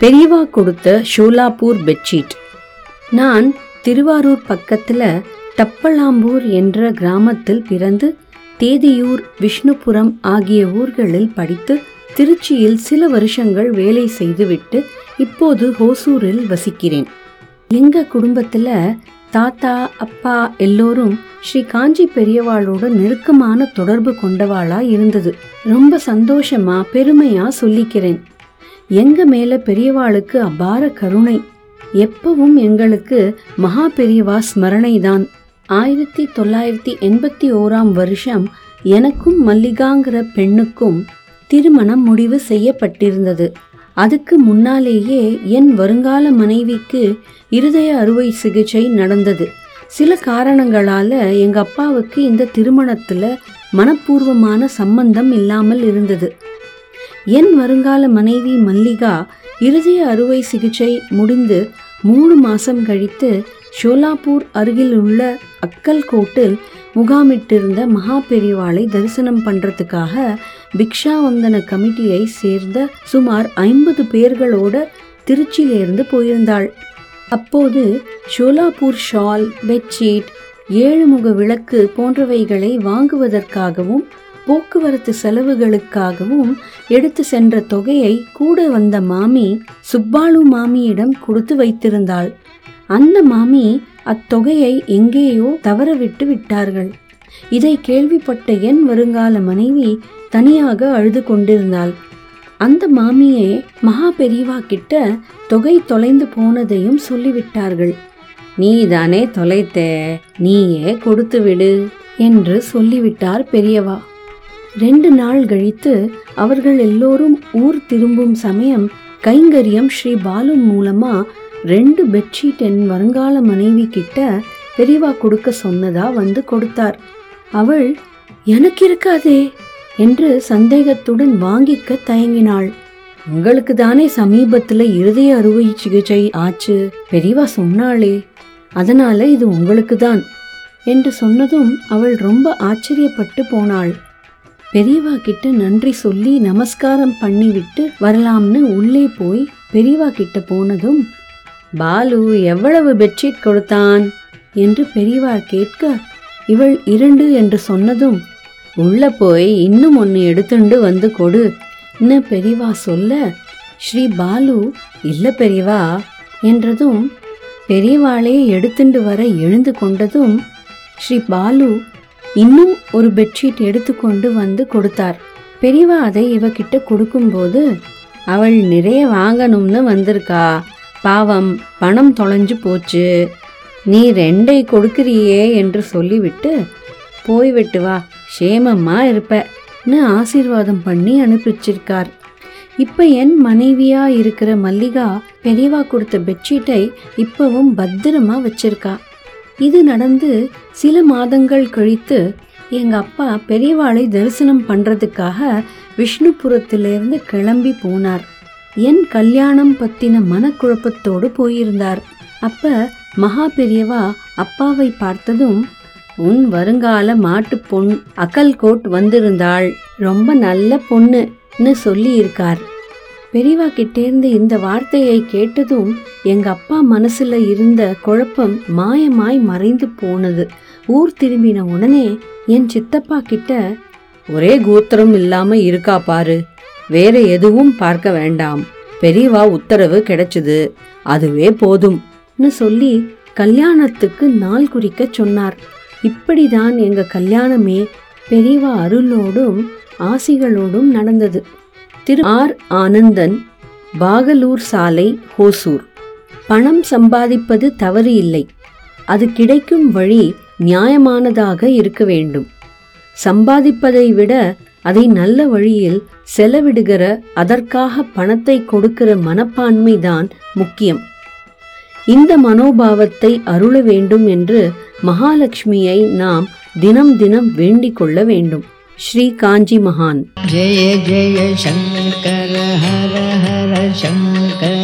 பெரியவா கொடுத்த ஷோலாப்பூர் பெட்ஷீட் நான் திருவாரூர் பக்கத்தில் தப்பலாம்பூர் என்ற கிராமத்தில் பிறந்து தேதியூர் விஷ்ணுபுரம் ஆகிய ஊர்களில் படித்து திருச்சியில் சில வருஷங்கள் வேலை செய்துவிட்டு இப்போது ஹோசூரில் வசிக்கிறேன். எங்கள் குடும்பத்தில் தாத்தா அப்பா எல்லோரும் ஸ்ரீ காஞ்சி பெரியவாளோட நெருக்கமான தொடர்பு கொண்டவாளா இருந்தது. ரொம்ப சந்தோஷமா பெருமையா சொல்லிக்கிறேன். எங்க மேல பெரியவாளுக்கு அபார கருணை. எப்பவும் எங்களுக்கு மகா பெரியவா ஸ்மரணை தான் ஆயிரத்தி தொள்ளாயிரத்தி எண்பத்தி ஓராம் வருஷம் எனக்கும் மல்லிகாங்கிற பெண்ணுக்கும் திருமணம் முடிவு செய்யப்பட்டிருந்தது. அதுக்கு முன்னாலேயே என் வருங்கால மனைவிக்கு இருதய அறுவை சிகிச்சை நடந்தது. சில காரணங்களால எங்க அப்பாவுக்கு இந்த திருமணத்துல மனப்பூர்வமான சம்பந்தம் இல்லாமல் இருந்தது. என் வருங்கால மனைவி மல்லிகா இருதய அறுவை சிகிச்சை முடிந்து மூணு மாசம் கழித்து ஷோலாப்பூர் அருகில் உள்ள அக்கல்கோட்டில் முகாமிட்டிருந்த மகா பெரிவாளை தரிசனம் பண்றதுக்காக பிக்ஷாவந்தன கமிட்டியை சேர்ந்த சுமார் ஐம்பது பேர்களோட திருச்சியிலிருந்து போயிருந்தாள். அப்போது ஷோலாப்பூர் ஷால் பெட்ஷீட் ஏழுமுக விளக்கு போன்றவைகளை வாங்குவதற்காகவும் போக்குவரத்து செலவுகளுக்காகவும் எடுத்து சென்ற தொகையை கூட வந்த மாமி சுப்பாலு மாமியிடம் கொடுத்து வைத்திருந்தாள். அந்த மாமி அத்தொகையை எங்கேயோ தவறவிட்டு விட்டார்கள். இதை கேள்விப்பட்ட என் வருங்கால மனைவி தனியாக அழுது கொண்டிருந்தாள். அந்த மாமியே மகா பெரியவா கிட்ட தொகை தொலைந்து போனதையும் சொல்லிவிட்டார்கள். நீதானே தொலைத்தே நீயே கொடுத்து விடு என்று சொல்லிவிட்டார் பெரியவா. ரெண்டு நாள் கழித்து அவர்கள் எல்லோரும் ஊர் திரும்பும் சமயம் கைங்கரியம் ஸ்ரீ பாலு மூலமா ரெண்டு பெட்ஷீட் என் வருங்கால மனைவி கிட்ட பெரியவா கொடுக்க சொன்னதா வந்து கொடுத்தார். அவள் எனக்கு இருக்காதே என்று சந்தேகத்துடன் வாங்கிக்க தயங்கினாள். உங்களுக்கு தானே சமீபத்துல இருதய அறுவை சிகிச்சை ஆச்சு? பெரியவா சொன்னாளே. அதனால இது உங்களுக்கு தான் என்று சொன்னதும் அவள் ரொம்ப ஆச்சரியப்பட்டு போனாள். பெரியவா கிட்ட நன்றி சொல்லி நமஸ்காரம் பண்ணிவிட்டு வரலாம்னு உள்ளே போய் பெரியவா கிட்ட போனதும் பாலு எவ்வளவு பெட்ஷீட் கொடுத்தான்? என்று பெரியவா கேட்க இவள் இரண்டு என்று சொன்னதும் உள்ள போய் இன்னும் ஒன்று எடுத்துண்டு வந்து கொடு என்ன பெரியவா சொல்ல ஸ்ரீ பாலு இல்லை பெரியவா என்றதும் பெரியவாளே எடுத்துண்டு வர எழுந்து கொண்டதும் ஸ்ரீ பாலு இன்னும் ஒரு பெட்ஷீட் எடுத்துக்கொண்டு வந்து கொடுத்தார். பெரியவா அதை இவகிட்ட கொடுக்கும்போது அவள் நிறைய வாங்கணும்னு வந்திருக்கா. பாவம் பணம் தொலைஞ்சு போச்சு. நீ ரெண்டை கொடுக்கிறியே என்று சொல்லிவிட்டு போய்விட்டு வா சேமமா இருப்பன்னு ஆசீர்வாதம் பண்ணி அனுப்பிச்சிருக்கார். இப்போ என் மனைவியா இருக்கிற மல்லிகா பெரியவா கொடுத்த பெட்ஷீட்டை இப்பவும் பத்திரமா வச்சிருக்கா. இது நடந்து சில மாதங்கள் கழித்து எங்க அப்பா பெரியவாளை தரிசனம் பண்றதுக்காக விஷ்ணுபுரத்திலிருந்து கிளம்பி போனார். என் கல்யாணம் பற்றின மனக்குழப்பத்தோடு போயிருந்தார். அப்ப மகா பெரியவா அப்பாவை பார்த்ததும் உன் வருங்கால மாட்டுப் பொன் அக்கல்கோட் வந்திருந்தாள். ரொம்ப நல்ல பொண்ணுன்னு சொல்லியிருக்கார். பெரியவா கிட்டேருந்து இந்த வார்த்தையை கேட்டதும் எங்க அப்பா மனசுல இருந்த குழப்பம் மாயமாய் மறைந்து போனது. ஊர் திரும்பின உடனே என் சித்தப்பா கிட்ட ஒரே கோத்திரம் இல்லாம இருக்கா பாரு. வேற எதுவும் பார்க்க வேண்டாம். பெரியவா உத்தரவு கிடைச்சது. அதுவே போதும்னு சொல்லி கல்யாணத்துக்கு நாள் குறிக்க சொன்னார். இப்படிதான் எங்க கல்யாணமே பெரியவா அருளோடும் ஆசிகளோடும் நடந்தது. திரு ஆர் ஆனந்தன் பாகலூர் சாலை ஹோசூர். பணம் சம்பாதிப்பது தவறு இல்லை. அது கிடைக்கும் வழி நியாயமானதாக இருக்க வேண்டும். சம்பாதிப்பதை விட அதை நல்ல வழியில் செலவிடுகிற அதற்காக பணத்தை கொடுக்கிற மனப்பான்மை தான் முக்கியம். இந்த மனோபாவத்தை அருள வேண்டும் என்று மகாலட்சுமியை நாம் தினம் தினம் வேண்டிக் கொள்ள வேண்டும். श्री कांजी महान। जय जय शंकर हर हर शंकर।